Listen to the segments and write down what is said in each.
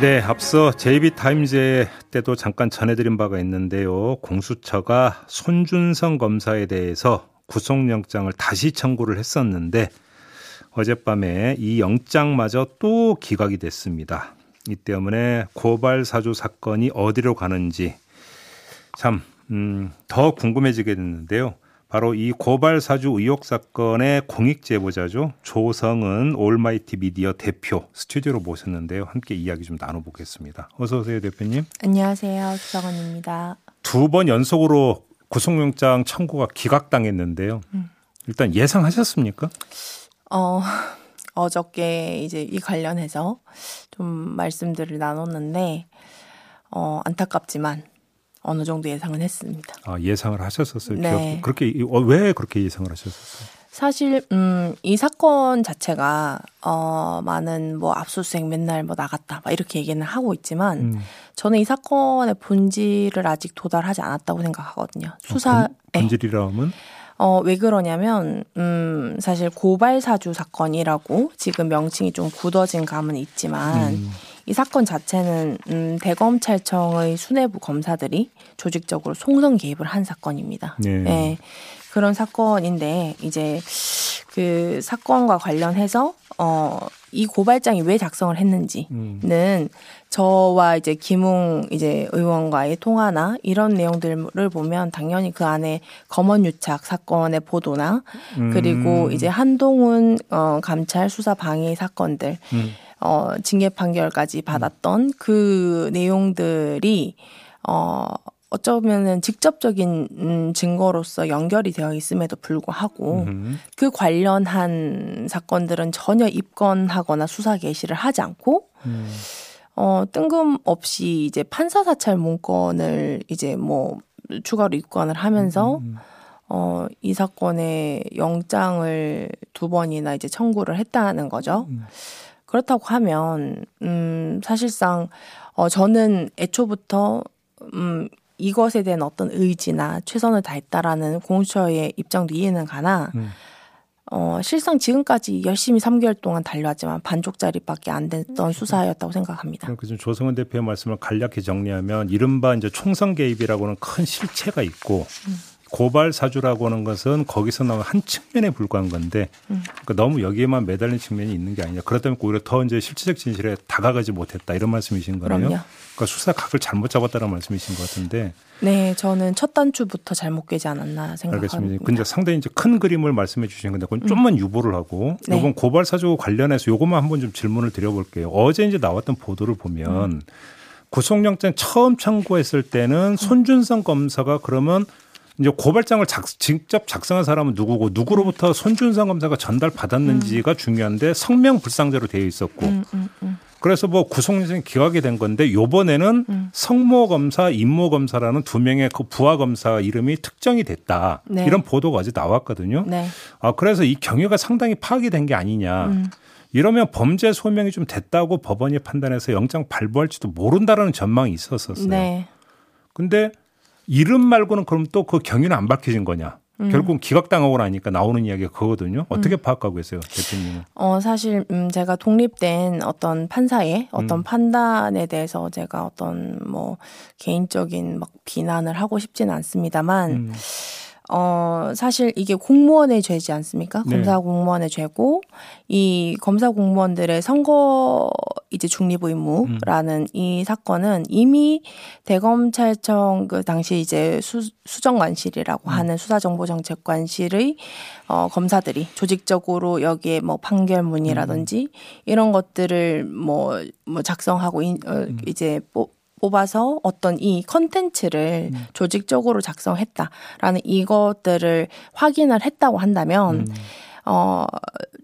네, 앞서 JB타임즈 때도 잠깐 전해드린 바가 있는데요. 공수처가 손준성 검사에 대해서 구속영장을 다시 청구를 했었는데 어젯밤에 이 영장마저 또 기각이 됐습니다. 이 때문에 고발 사주 사건이 어디로 가는지 참, 음, 더 궁금해지게 됐는데요. 바로 이 고발 사주 의혹 사건의 공익 제보자죠. 조성은 올마이티 미디어 대표 스튜디오로 모셨는데요. 함께 이야기 좀 나눠보겠습니다. 어서 오세요, 대표님. 안녕하세요, 조성은입니다. 두 번 연속으로 구속영장 청구가 기각당했는데요. 음. 일단 예상하셨습니까? 어, 어저께 이제 이 관련해서 좀 말씀들을 나눴는데 어, 안타깝지만 어느 정도 예상은 했습니다. 아, 예상을 하셨었어요. 네. 그렇게 어, 왜 그렇게 예상을 하셨었어요? 사실 음, 이 사건 자체가 어, 많은 뭐 압수수색 맨날 뭐 나갔다 막 이렇게 얘기는 하고 있지만 음. 저는 이 사건의 본질을 아직 도달하지 않았다고 생각하거든요. 수사 어, 본, 본질이라면 어, 왜 그러냐면, 음, 사실 고발사주 사건이라고 지금 명칭이 좀 굳어진 감은 있지만, 음. 이 사건 자체는 음, 대검찰청의 수뇌부 검사들이 조직적으로 송선 개입을 한 사건입니다. 네. 네. 그런 사건인데 이제 그 사건과 관련해서 어, 이 고발장이 왜 작성을 했는지는 음. 저와 이제 김웅 이제 의원과의 통화나 이런 내용들을 보면 당연히 그 안에 검언 유착 사건의 보도나 음. 그리고 이제 한동훈 어, 감찰 수사 방해 사건들 음. 어, 징계 판결까지 받았던 음. 그 내용들이 어, 어쩌면은 직접적인 음, 증거로서 연결이 되어 있음에도 불구하고 음. 그 관련한 사건들은 전혀 입건하거나 수사 개시를 하지 않고 음. 어, 뜬금없이 이제 판사 사찰 문건을 이제 뭐 추가로 입건을 하면서 음. 음, 음. 어, 이 사건의 영장을 두 번이나 이제 청구를 했다는 거죠. 음. 그렇다고 하면 음 사실상 어 저는 애초부터 음 이것에 대한 어떤 의지나 최선을 다했다라는 공수처의 입장도 이해는 가나 음. 어, 실상 지금까지 열심히 3개월 동안 달려왔지만 반쪽짜리밖에 안 됐던 수사였다고 생각합니다. 지금 조성은 대표의 말씀을 간략히 정리하면 이른바 이제 총선 개입이라고는 큰 실체가 있고 음. 고발 사주라고 하는 것은 거기서 나온 한 측면에 불과한 건데 그러니까 너무 여기에만 매달린 측면이 있는 게 아니냐. 그렇다면 오히려 더 이제 실질적 진실에 다가가지 못했다 이런 말씀이신 거네요. 그럼요. 그러니까 수사 각을 잘못 잡았다는 말씀이신 것 같은데. 네, 저는 첫 단추부터 잘못 깨지 않았나 생각합니다. 알겠습니다. 근데 상당히 이제 큰 그림을 말씀해 주신 건데 그건 좀만 음. 유보를 하고 네. 이번 고발 사주 관련해서 요것만 한번 좀 질문을 드려볼게요. 어제 이제 나왔던 보도를 보면 음. 구속영장 처음 청구했을 때는 손준성 검사가 그러면 이제 고발장을 작, 직접 작성한 사람은 누구고 누구로부터 손준성 검사가 전달 받았는지가 음. 중요한데 성명 불상자로 되어 있었고 음, 음, 음. 그래서 뭐 구속영장이 기각이 된 건데 요번에는 음. 성모 검사, 임모 검사라는 두 명의 그 부하 검사 이름이 특정이 됐다. 네. 이런 보도가 어제 나왔거든요. 네. 아 그래서 이 경위가 상당히 파악이 된 게 아니냐. 음. 이러면 범죄 소명이 좀 됐다고 법원이 판단해서 영장 발부할지도 모른다라는 전망이 있었었어요. 네. 근데 이름 말고는 그럼 또 그 경위는 안 밝혀진 거냐? 음. 결국 기각당하고 나니까 나오는 이야기가 그거거든요. 어떻게 음. 파악하고 계세요, 대표님은? 어, 사실, 음, 제가 독립된 어떤 판사의 어떤 음. 판단에 대해서 제가 어떤 뭐 개인적인 막 비난을 하고 싶지는 않습니다만, 음. 어, 사실 이게 공무원의 죄지 않습니까? 네. 검사 공무원의 죄고, 이 검사 공무원들의 선거 이제 중립 의무라는 음. 이 사건은 이미 대검찰청 그 당시 이제 수, 수정관실이라고 음. 하는 수사정보정책관실의 어, 검사들이 조직적으로 여기에 뭐 판결문이라든지 음. 이런 것들을 뭐, 뭐 작성하고 인, 어, 음. 이제 뭐 뽑아서 어떤 이 컨텐츠를 음. 조직적으로 작성했다라는 이것들을 확인을 했다고 한다면 음. 어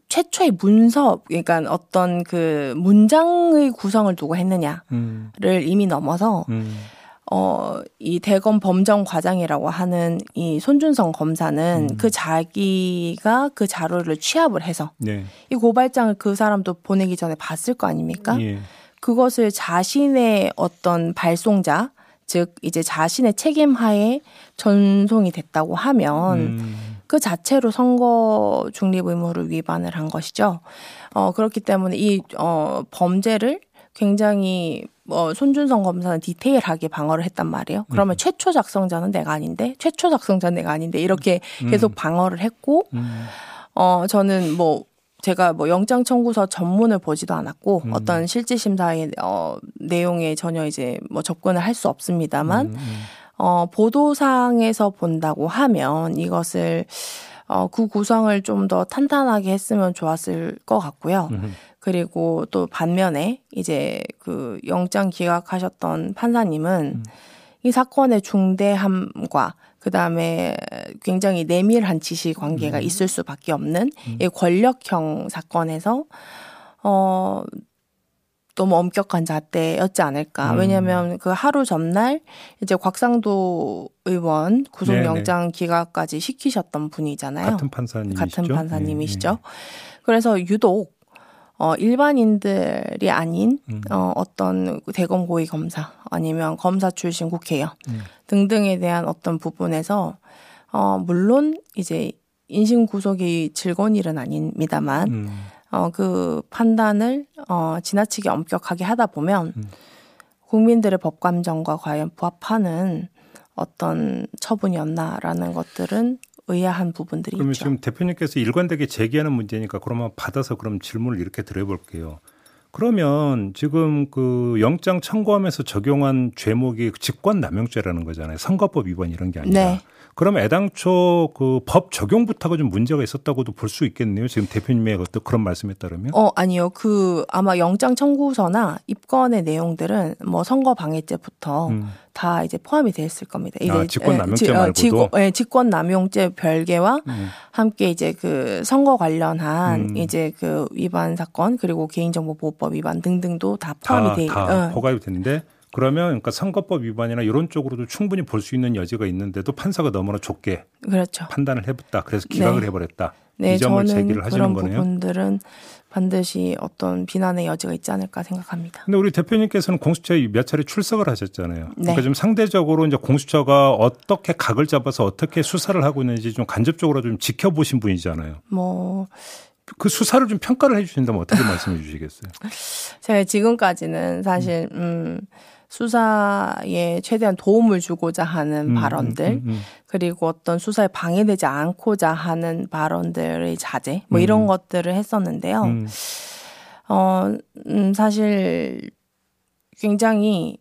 최초의 문서 그러니까 어떤 그 문장의 구성을 두고 했느냐를 음. 이미 넘어서 음. 어, 이 대검 범정 과장이라고 하는 이 손준성 검사는 음. 그 자기가 그 자료를 취합을 해서 네. 이 고발장을 그 사람도 보내기 전에 봤을 거 아닙니까? 예. 그것을 자신의 어떤 발송자, 즉 이제 자신의 책임하에 전송이 됐다고 하면 음. 그 자체로 선거 중립 의무를 위반을 한 것이죠. 어, 그렇기 때문에 이, 어, 범죄를 굉장히 뭐 손준성 검사는 디테일하게 방어를 했단 말이에요. 그러면 최초 작성자는 내가 아닌데, 최초 작성자는 내가 아닌데 이렇게 계속 방어를 했고, 음. 어 저는 뭐 제가 뭐 영장 청구서 전문을 보지도 않았고 음. 어떤 실질 심사의 어 내용에 전혀 이제 뭐 접근을 할 수 없습니다만 음, 음. 어 보도상에서 본다고 하면 이것을 어그 구성을 좀 더 탄탄하게 했으면 좋았을 것 같고요. 음. 그리고 또 반면에 이제 그 영장 기각하셨던 판사님은 음. 이 사건의 중대함과 그 다음에 굉장히 내밀한 지시 관계가 음. 있을 수밖에 없는 이 권력형 사건에서 어 너무 엄격한 잣대였지 않을까. 음. 왜냐하면 그 하루 전날 이제 곽상도 의원 구속영장 기각까지 시키셨던 분이잖아요. 같은 판사님이시죠. 같은 판사님이시죠. 예, 예. 그래서 유독 어 일반인들이 아닌 음. 어 어떤 대검 고위 검사 아니면 검사 출신 국회의원 음. 등등에 대한 어떤 부분에서 어 물론 이제 인신 구속이 즐거운 일은 아닙니다만 음. 어 그 판단을 어 지나치게 엄격하게 하다 보면 음. 국민들의 법 감정과 과연 부합하는 어떤 처분이었나라는 것들은 의아한 부분들이 그러면 있죠. 지금 대표님께서 일관되게 제기하는 문제니까 그러면 받아서 그럼 질문을 이렇게 드려볼게요. 그러면 지금 그 영장 청구하면서 적용한 죄목이 직권 남용죄라는 거잖아요. 선거법 위반 이런 게 아니라. 네. 그럼 애당초 그 법 적용부터가 좀 문제가 있었다고도 볼 수 있겠네요. 지금 대표님의 어떤 그런 말씀에 따르면. 어, 아니요. 그 아마 영장 청구서나 입건의 내용들은 뭐 선거 방해죄부터 음. 다 이제 포함이 돼 있을 겁니다. 아, 직권 남용죄 예, 지- 어, 말고도? 직권, 예, 직권 남용죄 별개와 음. 함께 이제 그 선거 관련한 음. 이제 그 위반 사건 그리고 개인정보보호법 위반 등등도 다 포함이 다, 돼다 어, 포괄이 되는데 그러면 그러니까 선거법 위반이나 이런 쪽으로도 충분히 볼 수 있는 여지가 있는데도 판사가 너무나 좁게 그렇죠. 판단을 해봤다. 그래서 기각을 네. 해버렸다. 네, 이 점을 제기를 하시는 그런 거네요. 부분들은 반드시 어떤 비난의 여지가 있지 않을까 생각합니다. 근데 우리 대표님께서는 공수처에 몇 차례 출석을 하셨잖아요. 네. 그러니까 좀 상대적으로 이제 공수처가 어떻게 각을 잡아서 어떻게 수사를 하고 있는지 좀 간접적으로 좀 지켜보신 분이잖아요. 뭐그 수사를 좀 평가를 해주신다면 어떻게 말씀해 주시겠어요? 제가 지금까지는 사실 음 수사에 최대한 도움을 주고자 하는 음, 발언들 음, 음, 그리고 어떤 수사에 방해되지 않고자 하는 발언들의 자제 뭐 이런 음. 것들을 했었는데요. 음, 어, 음, 사실 굉장히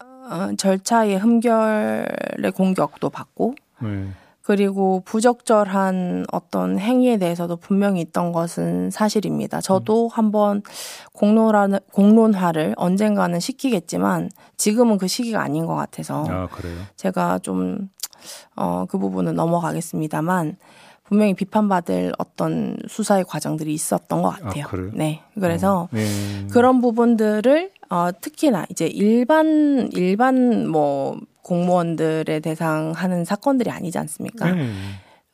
어, 절차의 흠결의 공격도 받고 네. 그리고 부적절한 어떤 행위에 대해서도 분명히 있던 것은 사실입니다. 저도 한번 공론화는, 공론화를 언젠가는 시키겠지만 지금은 그 시기가 아닌 것 같아서 아. 제가 좀, 어, 그 부분은 넘어가겠습니다만 분명히 비판받을 어떤 수사의 과정들이 있었던 것 같아요. 아, 그래요? 네. 그래서 어, 네. 그런 부분들을 어, 특히나 이제 일반 일반 뭐 공무원들의 대상하는 사건들이 아니지 않습니까? 네.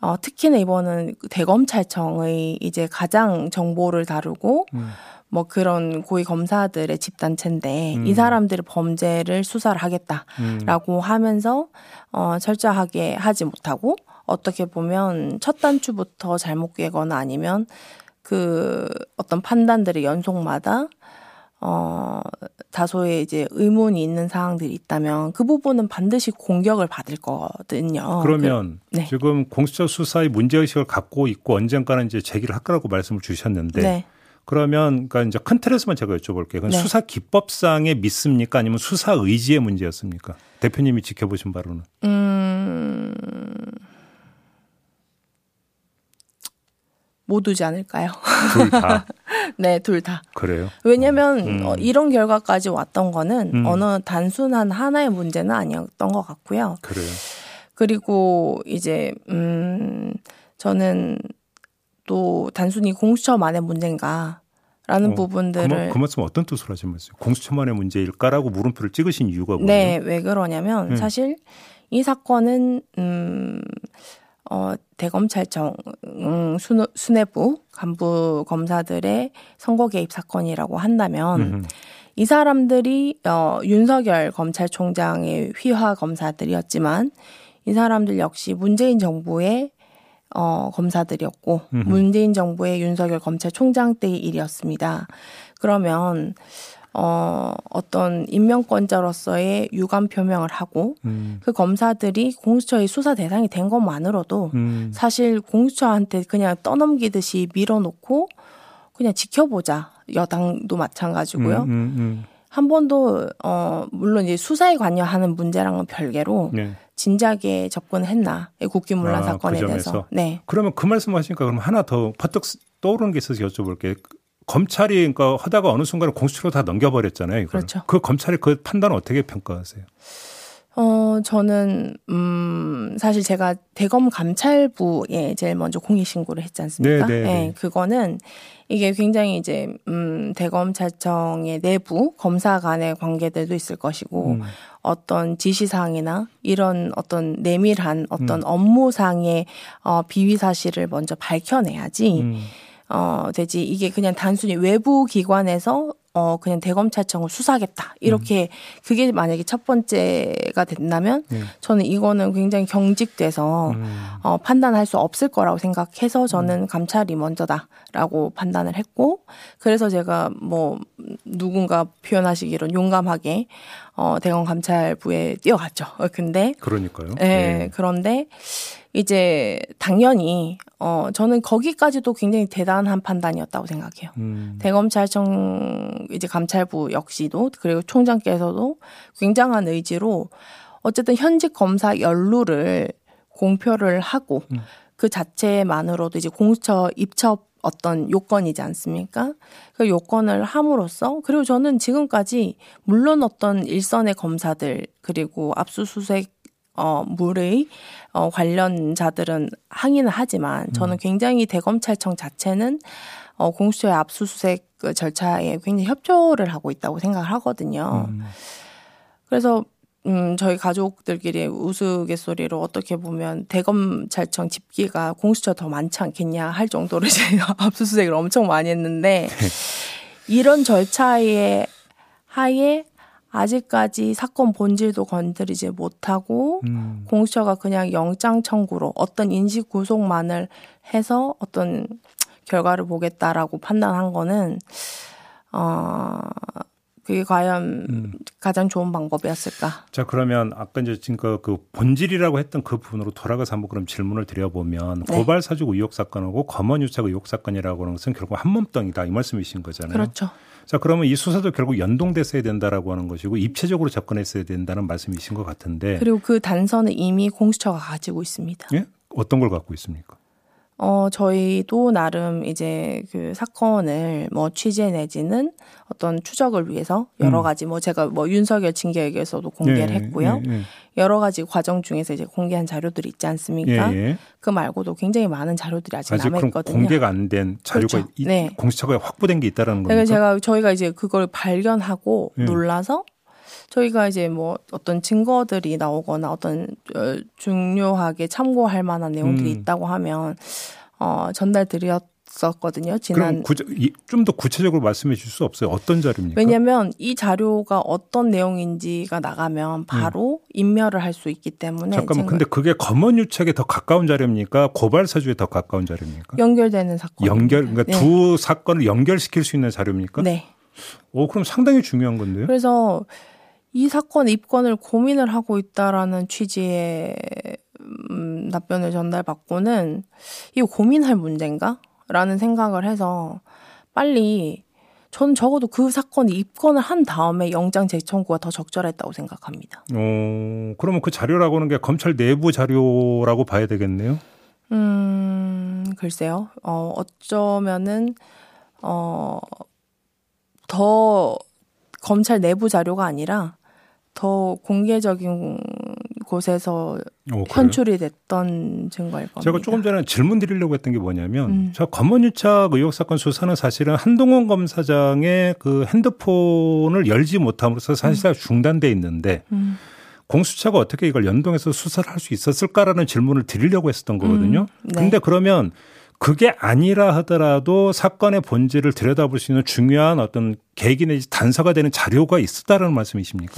어, 특히나 이번은 대검찰청의 이제 가장 정보를 다루고 음. 뭐 그런 고위 검사들의 집단체인데 음. 이 사람들의 범죄를 수사를 하겠다라고 음. 하면서 어, 철저하게 하지 못하고 어떻게 보면 첫 단추부터 잘못 깨거나 아니면 그 어떤 판단들의 연속마다 어, 다소의 이제 의문이 있는 사항들이 있다면 그 부분은 반드시 공격을 받을 거거든요. 그러면 그- 네. 지금 공수처 수사의 문제의식을 갖고 있고 언젠가는 이제 제기를 할 거라고 말씀을 주셨는데 네. 그러면 그러니까 이제 큰 틀에서만 제가 여쭤볼게요. 그건 네. 수사 기법상의 믿습니까? 아니면 수사 의지의 문제였습니까? 대표님이 지켜보신 바로는. 음, 모두지 않을까요? 둘 다. 네, 둘 다. 그래요. 왜냐면 음. 어, 이런 결과까지 왔던 거는 음. 어느 단순한 하나의 문제는 아니었던 것 같고요. 그래요. 그리고 이제 음 저는 또 단순히 공수처만의 문제인가라고 라는 어, 부분들을 그, 그, 말씀 어떤 뜻으로 하신 말씀? 공수처만의 문제일까라고 물음표를 찍으신 이유가 뭐예요? 네, 왜 그러냐면 음. 사실 이 사건은 음 어, 대검찰청 음, 수뇌부 간부 검사들의 선거 개입 사건이라고 한다면 음흠. 이 사람들이 어, 윤석열 검찰총장의 휘하 검사들이었지만 이 사람들 역시 문재인 정부의 어, 검사들이었고 음흠. 문재인 정부의 윤석열 검찰총장 때의 일이었습니다. 그러면 어, 어떤 임명권자로서의 유감 표명을 하고 음. 그 검사들이 공수처의 수사 대상이 된 것만으로도 음. 사실 공수처한테 그냥 떠넘기듯이 밀어놓고 그냥 지켜보자. 여당도 마찬가지고요. 음, 음, 음. 한 번도 어 물론 이제 수사에 관여하는 문제랑은 별개로 네. 진작에 접근했나 국기문란 아, 사건에 그 대해서. 네. 그러면 그 말씀하시니까 그럼 하나 더 퍼뜩 떠오르는 게 있어서 여쭤볼게. 검찰이 그러니까 하다가 어느 순간에 공수처로 다 넘겨버렸잖아요. 이걸. 그렇죠. 그 검찰의 그 판단 어떻게 평가하세요? 어, 저는, 음, 사실 제가 대검 감찰부에 제일 먼저 공익신고를 했지 않습니까? 네, 네, 네. 네, 그거는 이게 굉장히 이제, 음, 대검찰청의 내부 검사 간의 관계들도 있을 것이고, 음. 어떤 지시사항이나 이런 어떤 내밀한 어떤 음. 업무상의 어, 비위 사실을 먼저 밝혀내야지, 음. 어, 되지. 이게 그냥 단순히 외부 기관에서 어 그냥 대검찰청을 수사하겠다 이렇게 음. 그게 만약에 첫 번째가 된다면 음. 저는 이거는 굉장히 경직돼서 음. 어 판단할 수 없을 거라고 생각해서 저는 음. 감찰이 먼저다라고 판단을 했고 그래서 제가 뭐 누군가 표현하시기로 용감하게 어 대검 감찰부에 뛰어갔죠. 근데 그러니까요. 예, 네. 그런데 이제 당연히 어 저는 거기까지도 굉장히 대단한 판단이었다고 생각해요. 음. 대검찰청 이제 감찰부 역시도 그리고 총장께서도 굉장한 의지로 어쨌든 현직 검사 연루를 공표를 하고 음. 그 자체만으로도 이제 공수처 입첩 어떤 요건이지 않습니까? 그 요건을 함으로써 그리고 저는 지금까지 물론 어떤 일선의 검사들 그리고 압수수색 어, 물의 어, 관련자들은 항의는 하지만 저는 음. 굉장히 대검찰청 자체는 어, 공수처의 압수수색 그 절차에 굉장히 협조를 하고 있다고 생각을 하거든요. 음. 그래서 음, 저희 가족들끼리 우스갯소리로 어떻게 보면 대검찰청 집기가 공수처 더 많지 않겠냐 할 정도로 제가 압수수색을 엄청 많이 했는데 네. 이런 절차에 하에 아직까지 사건 본질도 건드리지 못하고 음. 공수처가 그냥 영장 청구로 어떤 인식 구속만을 해서 어떤 결과를 보겠다라고 판단한 거는 어 그게 과연 음. 가장 좋은 방법이었을까? 자 그러면 아까 이제 지금 그, 그 본질이라고 했던 그 부분으로 돌아가서 한번 그럼 질문을 드려보면 네. 고발 사주 의혹 사건하고 검언 유착 의혹 사건이라고 하는 것은 결국 한 몸뚱이다 이 말씀이신 거잖아요. 그렇죠. 자 그러면 이 수사도 결국 연동됐어야 된다라고 하는 것이고 입체적으로 접근했어야 된다는 말씀이신 것 같은데. 그리고 그 단서는 이미 공수처가 가지고 있습니다. 예? 어떤 걸 갖고 있습니까? 어, 저희도 나름 이제 그 사건을 뭐 취재 내지는 어떤 추적을 위해서 여러 음. 가지 뭐 제가 뭐 윤석열 징계에게서도 공개를 예, 했고요. 예, 예. 여러 가지 과정 중에서 이제 공개한 자료들이 있지 않습니까? 예, 예. 그 말고도 굉장히 많은 자료들이 아직, 아직 남아 있거든요. 공개가 안 된 자료가 그렇죠. 네. 공수처가 확보된 게 있다라는 거니까. 제가 저희가 이제 그걸 발견하고 예. 놀라서 저희가 이제 뭐 어떤 증거들이 나오거나 어떤 어, 중요하게 참고할 만한 내용들이 음. 있다고 하면 어 전달 드렸 었거든요 지난 좀 더 구체적으로 말씀해 주실 수 없어요. 어떤 자료입니까? 왜냐하면 이 자료가 어떤 내용인지가 나가면 바로 음. 인멸을 할 수 있기 때문에 잠깐만. 근데 그게 검언 유착에 더 가까운 자료입니까? 고발 사주에 더 가까운 자료입니까? 연결되는 사건. 연결 그러니까 네. 두 사건을 연결시킬 수 있는 자료입니까? 네. 오 그럼 상당히 중요한 건데요. 그래서 이 사건 입건을 고민을 하고 있다라는 취지의 음, 답변을 전달받고는 이거 고민할 문제인가? 라는 생각을 해서 빨리 저는 적어도 그 사건이 입건을 한 다음에 영장 재청구가 더 적절했다고 생각합니다. 어, 그러면 그 자료라고 하는 게 검찰 내부 자료라고 봐야 되겠네요? 음, 글쎄요. 어, 어쩌면은, 어, 더 검찰 내부 자료가 아니라 더 공개적인 곳에서 오, 현출이 됐던 증거일 겁니다. 제가 조금 전에 질문 드리려고 했던 게 뭐냐면 음. 저 검언유착 의혹 사건 수사는 사실은 한동훈 검사장의 그 핸드폰을 열지 못함으로써 사실상 음. 중단돼 있는데 음. 공수처가 어떻게 이걸 연동해서 수사를 할 수 있었을까라는 질문을 드리려고 했었던 거거든요. 음. 네. 근데 그러면 그게 아니라 하더라도 사건의 본질을 들여다볼 수 있는 중요한 어떤 계기 내지 단서가 되는 자료가 있었다는 말씀이십니까?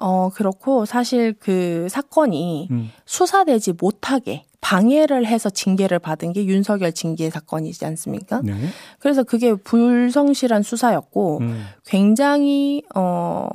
어, 그렇고 사실 그 사건이 음. 수사되지 못하게 방해를 해서 징계를 받은 게 윤석열 징계 사건이지 않습니까? 네. 그래서 그게 불성실한 수사였고 음. 굉장히 어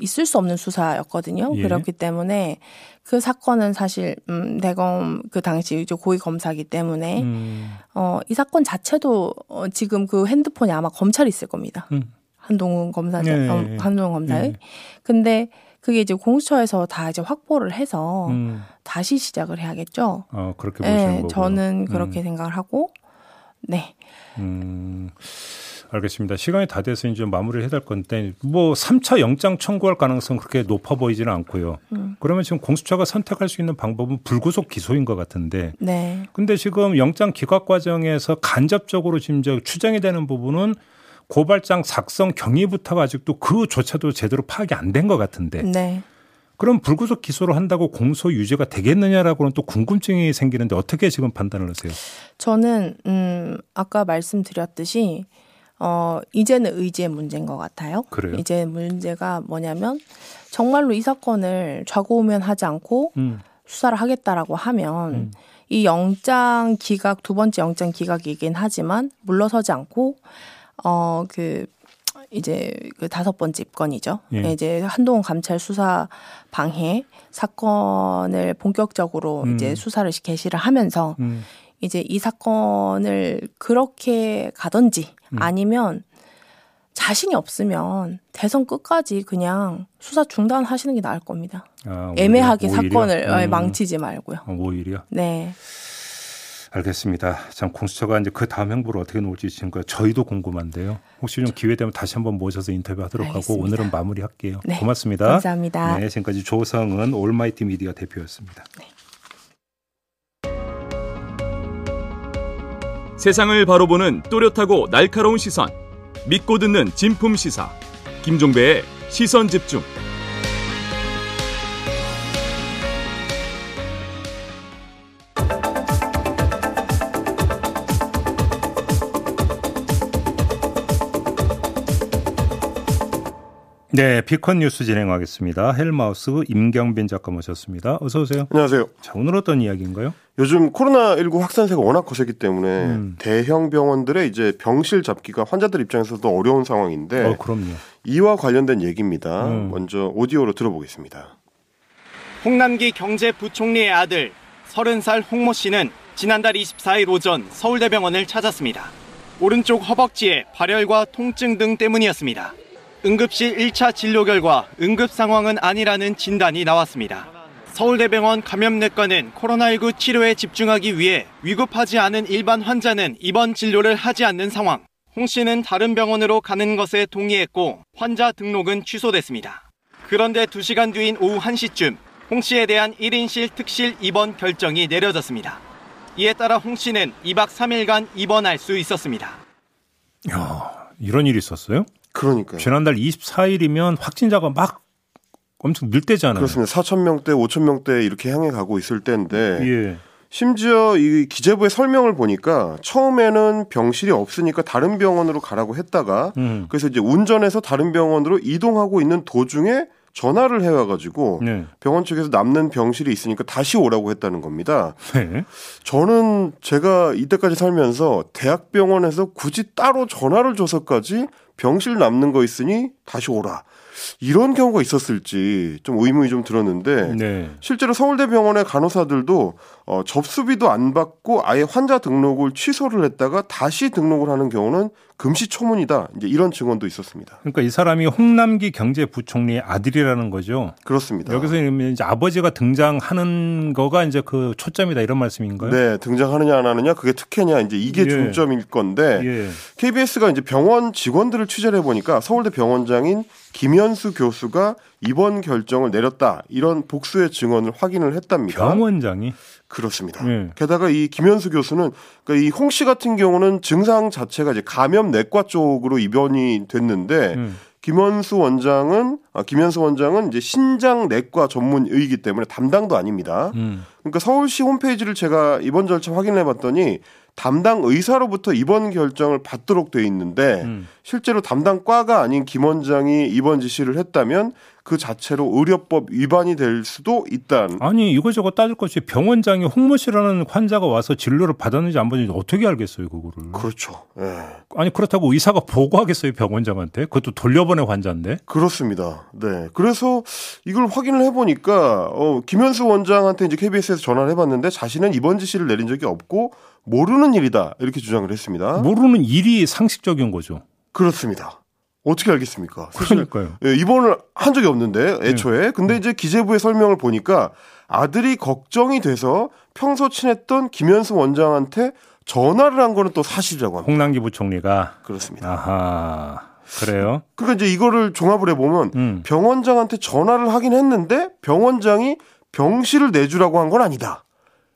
있을 수 없는 수사였거든요. 예. 그렇기 때문에 그 사건은 사실 음 대검 그 당시 이제 고위 검사기 때문에 음. 어이 사건 자체도 어 지금 그 핸드폰이 아마 검찰이 있을 겁니다. 음. 한동훈 검사장 예. 어, 한동훈 검사의. 예. 근데 그게 이제 공수처에서 다 이제 확보를 해서 음. 다시 시작을 해야겠죠. 어, 그렇게 보시는 네, 거고. 저는 그렇게 음. 생각을 하고 네. 음. 알겠습니다. 시간이 다 돼서 이제 마무리를 해야 될 건데 뭐 3차 영장 청구할 가능성 그렇게 높아 보이지는 않고요. 음. 그러면 지금 공수처가 선택할 수 있는 방법은 불구속 기소인 것 같은데. 네. 근데 지금 영장 기각 과정에서 간접적으로 지금 추정이 되는 부분은 고발장 작성 경위부터가 아직도 그조차도 제대로 파악이 안 된 것 같은데. 네. 그럼 불구속 기소를 한다고 공소 유죄가 되겠느냐라고는 또 궁금증이 생기는데 어떻게 지금 판단을 하세요? 저는 음 아까 말씀드렸듯이 어 이제는 의지의 문제인 것 같아요. 그래요? 이제 문제가 뭐냐면 정말로 이 사건을 좌고우면 하지 않고 음. 수사를 하겠다라고 하면 음. 이 영장 기각 두 번째 영장 기각이긴 하지만 물러서지 않고 어, 그, 이제 그 다섯 번째 입건이죠. 예. 이제 한동훈 감찰 수사 방해 사건을 본격적으로 음. 이제 수사를 개시를 하면서 음. 이제 이 사건을 그렇게 가든지 음. 아니면 자신이 없으면 대선 끝까지 그냥 수사 중단하시는 게 나을 겁니다. 아, 애매하게 오히려? 사건을 음. 망치지 말고요. 어, 오히려. 네. 알겠습니다. 참 공수처가 이제 그 다음 행보를 어떻게 놓을지 지금 저희도 궁금한데요. 혹시 좀 기회 되면 다시 한번 모셔서 인터뷰하도록 알겠습니다. 하고 오늘은 마무리할게요. 네. 고맙습니다. 감사합니다. 네, 지금까지 조성은 올마이티 미디어 대표였습니다. 네. 세상을 바로 보는 또렷하고 날카로운 시선. 믿고 듣는 진품 시사. 김종배의 시선 집중. 네, 비컨 뉴스 진행하겠습니다. 헬마우스 임경빈 작가 모셨습니다. 어서 오세요. 안녕하세요. 자, 오늘 어떤 이야기인가요? 요즘 코로나19 확산세가 워낙 거세기 때문에 음. 대형 병원들의 이제 병실 잡기가 환자들 입장에서도 어려운 상황인데 어, 그럼요. 이와 관련된 얘기입니다. 음. 먼저 오디오로 들어보겠습니다. 홍남기 경제부총리의 아들 30살 홍모 씨는 지난달 24일 오전 서울대병원을 찾았습니다. 오른쪽 허벅지에 발열과 통증 등 때문이었습니다. 응급실 1차 진료 결과 응급 상황은 아니라는 진단이 나왔습니다. 서울대병원 감염내과는 코로나19 치료에 집중하기 위해 위급하지 않은 일반 환자는 입원 진료를 하지 않는 상황. 홍 씨는 다른 병원으로 가는 것에 동의했고 환자 등록은 취소됐습니다. 그런데 2시간 뒤인 오후 1시쯤 홍 씨에 대한 1인실 특실 입원 결정이 내려졌습니다. 이에 따라 홍 씨는 2박 3일간 입원할 수 있었습니다. 야, 이런 일이 있었어요? 그러니까요. 지난달 24일이면 확진자가 막 엄청 늘 때잖아요. 그렇습니다. 4천 명대, 5천 명대 이렇게 향해 가고 있을 때인데 예. 심지어 이 기재부의 설명을 보니까 처음에는 병실이 없으니까 다른 병원으로 가라고 했다가 음. 그래서 이제 운전해서 다른 병원으로 이동하고 있는 도중에 전화를 해와가지고 네. 병원 측에서 남는 병실이 있으니까 다시 오라고 했다는 겁니다. 네. 저는 제가 이때까지 살면서 대학병원에서 굳이 따로 전화를 줘서까지 병실 남는 거 있으니 다시 오라. 이런 경우가 있었을지 좀 의문이 좀 들었는데 네. 실제로 서울대병원의 간호사들도 어, 접수비도 안 받고 아예 환자 등록을 취소를 했다가 다시 등록을 하는 경우는 금시초문이다. 이제 이런 증언도 있었습니다. 그러니까 이 사람이 홍남기 경제부총리의 아들이라는 거죠. 그렇습니다. 여기서 이제 아버지가 등장하는 거가 이제 그 초점이다 이런 말씀인가요? 네, 등장하느냐 안 하느냐 그게 특혜냐 이제 이게 예. 중점일 건데 예. KBS가 이제 병원 직원들을 사실을 취재를 해보니까 서울대 병원장인 김현수 교수가 입원 결정을 내렸다 이런 복수의 증언을 확인을 했답니다. 병원장이 그렇습니다. 네. 게다가 이 김현수 교수는 그러니까 이홍 씨 같은 경우는 증상 자체가 이제 감염 내과 쪽으로 입원이 됐는데 음. 김현수 원장은 아, 김현수 원장은 이제 신장 내과 전문의이기 때문에 담당도 아닙니다. 음. 그러니까 서울시 홈페이지를 제가 이번 절차 확인해 봤더니 담당 의사로부터 입원 결정을 받도록 돼 있는데 음. 실제로 담당 과가 아닌 김 원장이 입원 지시를 했다면 그 자체로 의료법 위반이 될 수도 있다는. 아니 이거저거 따질 것이 병원장이 홍모 씨라는 환자가 와서 진료를 받았는지 안 받았는지 어떻게 알겠어요 그거를. 그렇죠. 네. 아니 그렇다고 의사가 보고하겠어요 병원장한테? 그것도 돌려보내 환자인데. 그렇습니다. 네. 그래서 이걸 확인을 해보니까 어, 김현수 원장한테 이제 KBS에서 전화를 해봤는데 자신은 입원 지시를 내린 적이 없고 모르는 일이다 이렇게 주장을 했습니다. 모르는 일이 상식적인 거죠. 그렇습니다. 어떻게 알겠습니까? 그러니까요. 예, 입원을 한 적이 없는데 애초에. 네. 근데 이제 기재부의 설명을 보니까 아들이 걱정이 돼서 평소 친했던 김현수 원장한테 전화를 한 거는 또 사실이라고 합니다. 홍남기 부총리가 그렇습니다. 아하. 그래요? 그러니까 이제 이거를 종합을 해보면 음. 병원장한테 전화를 하긴 했는데 병원장이 병실을 내주라고 한 건 아니다.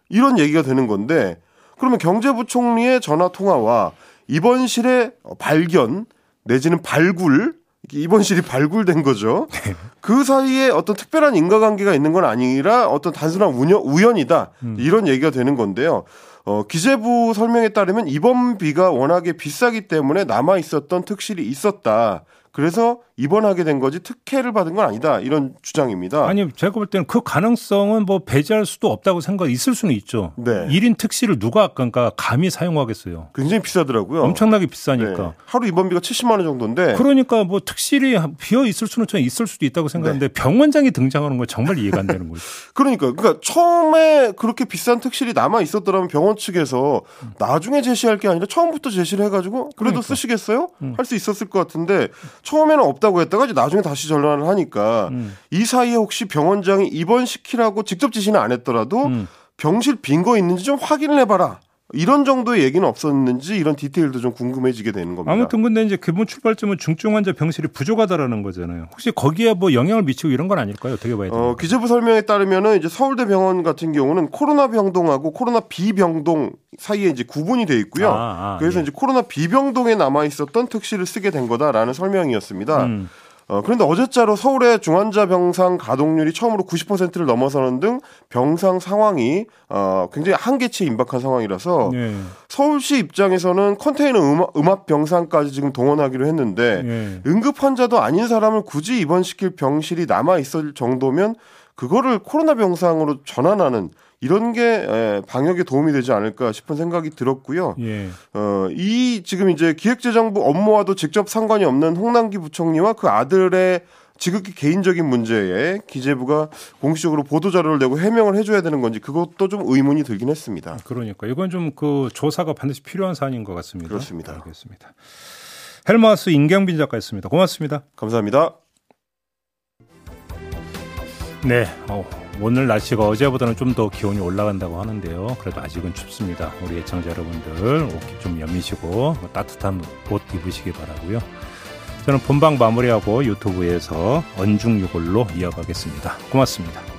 이런 얘기가 되는 건데 그러면 경제부총리의 전화 통화와 입원실의 발견 내지는 발굴 입원실이 발굴된 거죠. 네. 그 사이에 어떤 특별한 인과관계가 있는 건 아니라 어떤 단순한 우연, 이다 음. 이런 얘기가 되는 건데요. 어, 기재부 설명에 따르면 입원비가 워낙에 비싸기 때문에 남아 있었던 특실이 있었다. 그래서 입원하게 된 거지 특혜를 받은 건 아니다 이런 주장입니다. 아니 제가 볼 때는 그 가능성은 뭐 배제할 수도 없다고 생각 있을 수는 있죠. 네. 1인 특실을 누가 그러니까 감히 사용하겠어요. 굉장히 비싸더라고요. 엄청나게 비싸니까. 네. 하루 입원비가 70만 원 정도인데. 그러니까 뭐 특실이 비어 있을 수는 좀 있을 수도 있다고 생각하는데 네. 병원장이 등장하는 건 정말 이해가 안 되는 거죠. 그러니까 그러니까 처음에 그렇게 비싼 특실이 남아 있었더라면 병원 측에서 나중에 제시할 게 아니라 처음부터 제시를 해가지고 그래도 그러니까. 쓰시겠어요? 음. 할수 있었을 것 같은데 처음에는 없다고 했다가 이제 나중에 다시 전화를 하니까 음. 이 사이에 혹시 병원장이 입원시키라고 직접 지시는 안 했더라도 음. 병실 빈 거 있는지 좀 확인을 해봐라. 이런 정도의 얘기는 없었는지 이런 디테일도 좀 궁금해지게 되는 겁니다. 아무튼 근데 이제 기본 출발점은 중증 환자 병실이 부족하다라는 거잖아요. 혹시 거기에 뭐 영향을 미치고 이런 건 아닐까요? 어떻게 봐야 돼요? 어, 기재부 설명에 따르면은 이제 서울대 병원 같은 경우는 코로나 병동하고 코로나 비병동 사이에 이제 구분이 돼 있고요. 아, 아, 그래서 예. 이제 코로나 비병동에 남아 있었던 특실을 쓰게 된 거다라는 설명이었습니다. 음. 어, 그런데 어제자로 서울의 중환자 병상 가동률이 처음으로 90%를 넘어서는 등 병상 상황이 어, 굉장히 한계치에 임박한 상황이라서 네. 서울시 입장에서는 컨테이너 음압, 음압 병상까지 지금 동원하기로 했는데 네. 응급 환자도 아닌 사람을 굳이 입원시킬 병실이 남아 있을 정도면 그거를 코로나 병상으로 전환하는 이런 게 방역에 도움이 되지 않을까 싶은 생각이 들었고요. 예. 어, 이 지금 이제 기획재정부 업무와도 직접 상관이 없는 홍남기 부총리와 그 아들의 지극히 개인적인 문제에 기재부가 공식적으로 보도 자료를 내고 해명을 해줘야 되는 건지 그것도 좀 의문이 들긴 했습니다. 그러니까 이건 좀 그 조사가 반드시 필요한 사안인 것 같습니다. 그렇습니다. 알겠습니다. 헬마우스 임경빈 작가였습니다. 고맙습니다. 감사합니다. 네. 어, 오늘 날씨가 어제보다는 좀 더 기온이 올라간다고 하는데요. 그래도 아직은 춥습니다. 우리 애청자 여러분들 옷기 좀 여미시고 따뜻한 옷 입으시기 바라고요. 저는 본방 마무리하고 유튜브에서 언중유골로 이어가겠습니다. 고맙습니다.